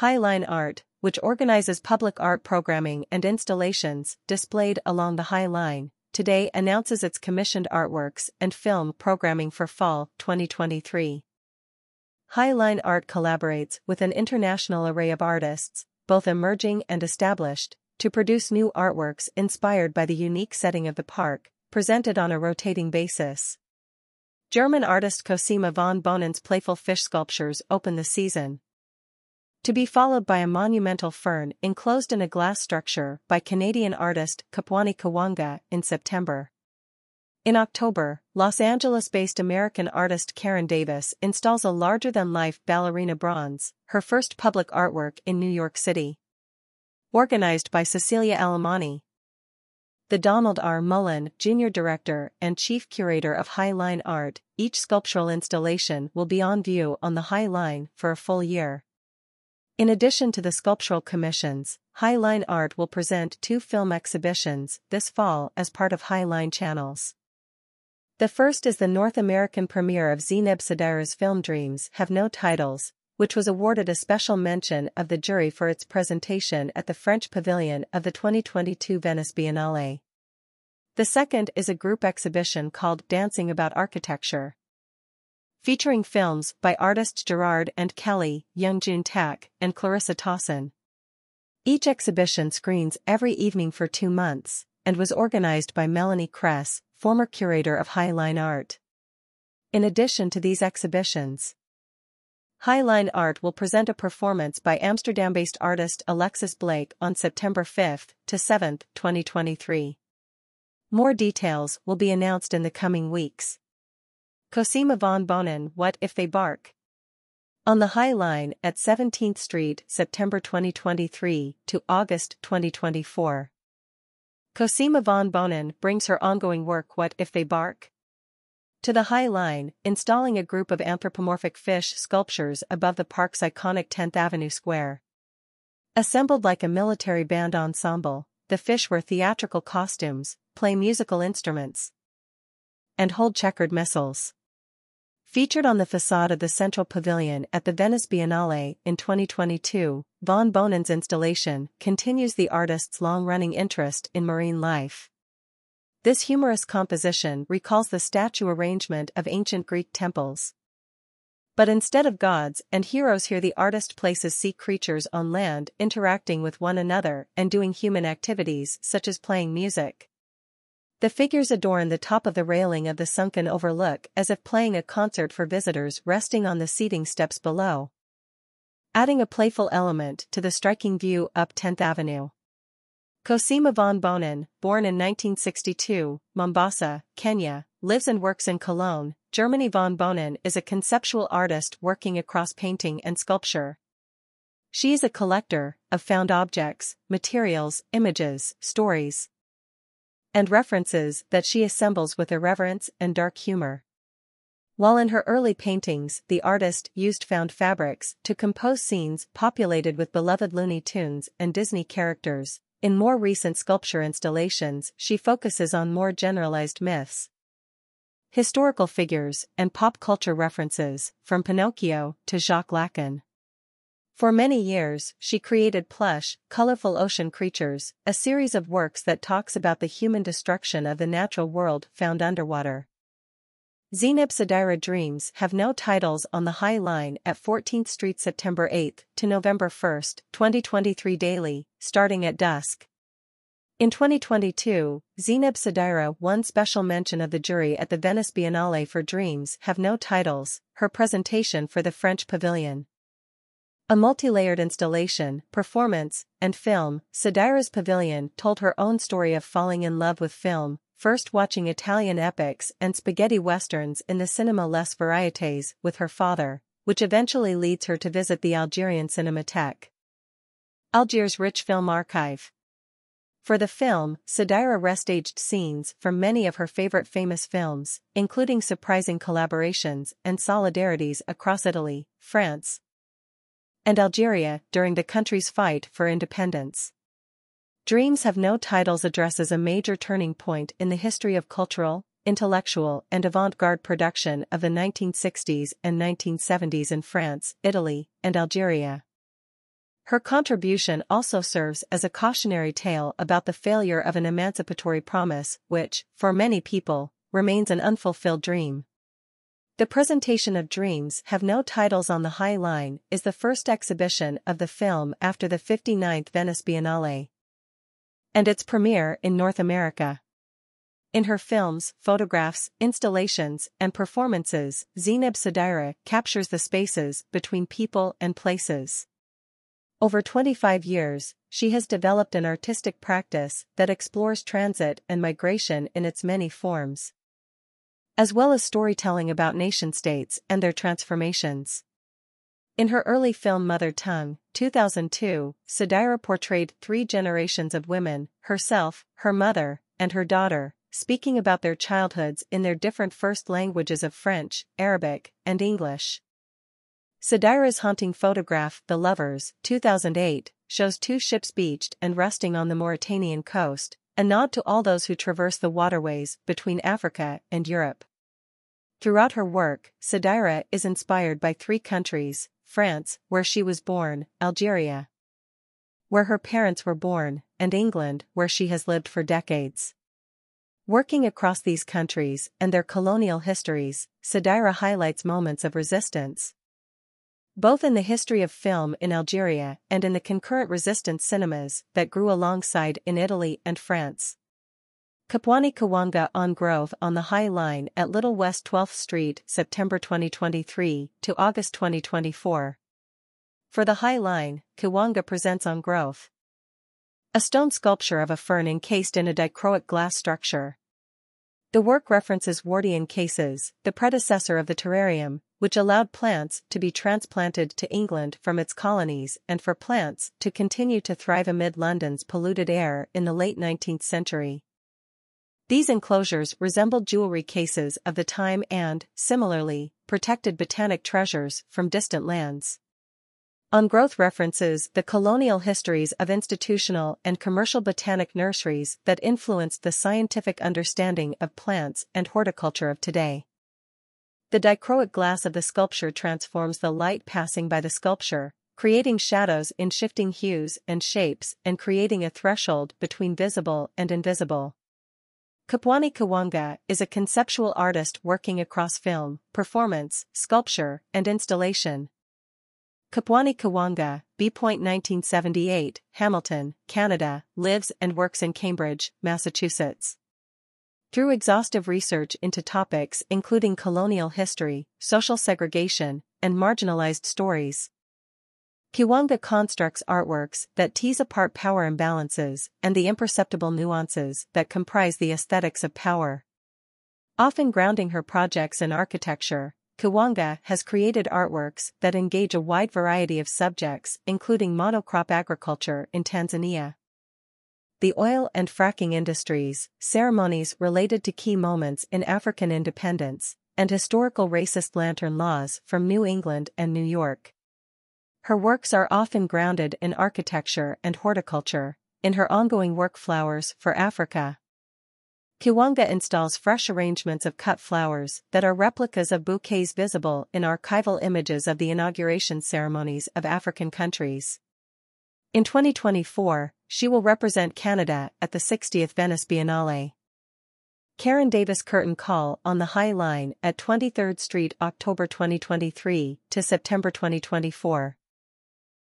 Highline Art, which organizes public art programming and installations displayed along the High Line, today announces its commissioned artworks and film programming for fall 2023. Highline Art collaborates with an international array of artists, both emerging and established, to produce new artworks inspired by the unique setting of the park, presented on a rotating basis. German artist Cosima von Bohnen's playful fish sculptures open the season. To be followed by a monumental fern enclosed in a glass structure by Canadian artist Kapwani Kiwanga in September. In October, Los Angeles-based American artist Karon Davis installs a larger-than-life ballerina bronze, her first public artwork in New York City. Organized by Cecilia Alemani. The Donald R. Mullen, Jr. Director and Chief Curator of High Line Art, each sculptural installation will be on view on the High Line for a full year. In addition to the sculptural commissions, High Line Art will present two film exhibitions this fall as part of High Line Channels. The first is the North American premiere of Zineb Sedira's film Dreams Have No Titles, which was awarded a special mention of the jury for its presentation at the French Pavilion of the 2022 Venice Biennale. The second is a group exhibition called Dancing About Architecture. Featuring films by artists Gerard and Kelly, Youngjun Tak, and Clarissa Tossin. Each exhibition screens every evening for two months, and was organized by Melanie Kress, former curator of Highline Art. In addition to these exhibitions, Highline Art will present a performance by Amsterdam-based artist Alexis Blake on September 5 to 7, 2023. More details will be announced in the coming weeks. Cosima von Bohnen What If They Bark? On the High Line at 17th Street, September 2023 to August 2024. Cosima von Bohnen brings her ongoing work What If They Bark? to the High Line, installing a group of anthropomorphic fish sculptures above the park's iconic 10th Avenue Square. Assembled like a military band ensemble, the fish wear theatrical costumes, play musical instruments, and hold checkered missiles. Featured on the facade of the Central Pavilion at the Venice Biennale in 2022, Von Bohnen's installation continues the artist's long-running interest in marine life. This humorous composition recalls the statue arrangement of ancient Greek temples. But instead of gods and heroes here the artist places sea creatures on land interacting with one another and doing human activities such as playing music. The figures adorn the top of the railing of the sunken overlook as if playing a concert for visitors resting on the seating steps below. Adding a playful element to the striking view up 10th Avenue. Cosima von Bohnen, born in 1962, Mombasa, Kenya, lives and works in Cologne, Germany. Von Bohnen is a conceptual artist working across painting and sculpture. She is a collector of found objects, materials, images, stories, and references that she assembles with irreverence and dark humor. While in her early paintings, the artist used found fabrics to compose scenes populated with beloved Looney Tunes and Disney characters, in more recent sculpture installations, she focuses on more generalized myths, historical figures, and pop culture references, from Pinocchio to Jacques Lacan. For many years, she created Plush, Colorful Ocean Creatures, a series of works that talks about the human destruction of the natural world found underwater. Zineb Sedira Dreams have no titles on the High Line at 14th Street September 8 to November 1, 2023 daily, starting at dusk. In 2022, Zineb Sedira won special mention of the jury at the Venice Biennale for Dreams Have No Titles, her presentation for the French Pavilion. A multi-layered installation, performance, and film, Sedira's Pavilion told her own story of falling in love with film, first watching Italian epics and spaghetti westerns in the Cinema Les Varietés with her father, which eventually leads her to visit the Algerian Cinematheque. Algiers' rich film archive. For the film, Sedira restaged scenes from many of her favorite famous films, including surprising collaborations and solidarities across Italy, France, and Algeria during the country's fight for independence. Dreams Have No Titles addresses a major turning point in the history of cultural, intellectual and avant-garde production of the 1960s and 1970s in France, Italy, and Algeria. Her contribution also serves as a cautionary tale about the failure of an emancipatory promise, which, for many people, remains an unfulfilled dream. The presentation of Dreams Have No Titles on the High Line is the first exhibition of the film after the 59th Venice Biennale. And its premiere in North America. In her films, photographs, installations, and performances, Zineb Sedira captures the spaces between people and places. Over 25 years, she has developed an artistic practice that explores transit and migration in its many forms as well as storytelling about nation-states and their transformations. In her early film Mother Tongue, 2002, Sedira portrayed three generations of women, herself, her mother, and her daughter, speaking about their childhoods in their different first languages of French, Arabic, and English. Sedira's haunting photograph The Lovers, 2008, shows two ships beached and resting on the Mauritanian coast, a nod to all those who traverse the waterways between Africa and Europe. Throughout her work, Sedira is inspired by three countries, France, where she was born, Algeria, where her parents were born, and England, where she has lived for decades. Working across these countries and their colonial histories, Sedira highlights moments of resistance, both in the history of film in Algeria and in the concurrent resistance cinemas that grew alongside in Italy and France. Kapwani Kiwanga on Growth on the High Line at Little West 12th Street, September 2023 to August 2024. For the High Line, Kiwanga presents on Growth. A stone sculpture of a fern encased in a dichroic glass structure. The work references Wardian cases, the predecessor of the terrarium, which allowed plants to be transplanted to England from its colonies and for plants to continue to thrive amid London's polluted air in the late 19th century. These enclosures resembled jewelry cases of the time and, similarly, protected botanic treasures from distant lands. On growth references the colonial histories of institutional and commercial botanic nurseries that influenced the scientific understanding of plants and horticulture of today. The dichroic glass of the sculpture transforms the light passing by the sculpture, creating shadows in shifting hues and shapes and creating a threshold between visible and invisible. Kapwani Kiwanga is a conceptual artist working across film, performance, sculpture, and installation. Kapwani Kiwanga, B. 1978, Hamilton, Canada, lives and works in Cambridge, Massachusetts. Through exhaustive research into topics including colonial history, social segregation, and marginalized stories, Kiwanga constructs artworks that tease apart power imbalances and the imperceptible nuances that comprise the aesthetics of power. Often grounding her projects in architecture, Kiwanga has created artworks that engage a wide variety of subjects including monocrop agriculture in Tanzania the oil and fracking industries, ceremonies related to key moments in African independence, and historical racist lantern laws from New England and New York. Her works are often grounded in architecture and horticulture, in her ongoing work Flowers for Africa. Kiwanga installs fresh arrangements of cut flowers that are replicas of bouquets visible in archival images of the inauguration ceremonies of African countries. In 2024, she will represent Canada at the 60th Venice Biennale. Karon Davis Curtain Call on the High Line at 23rd Street October 2023 to September 2024.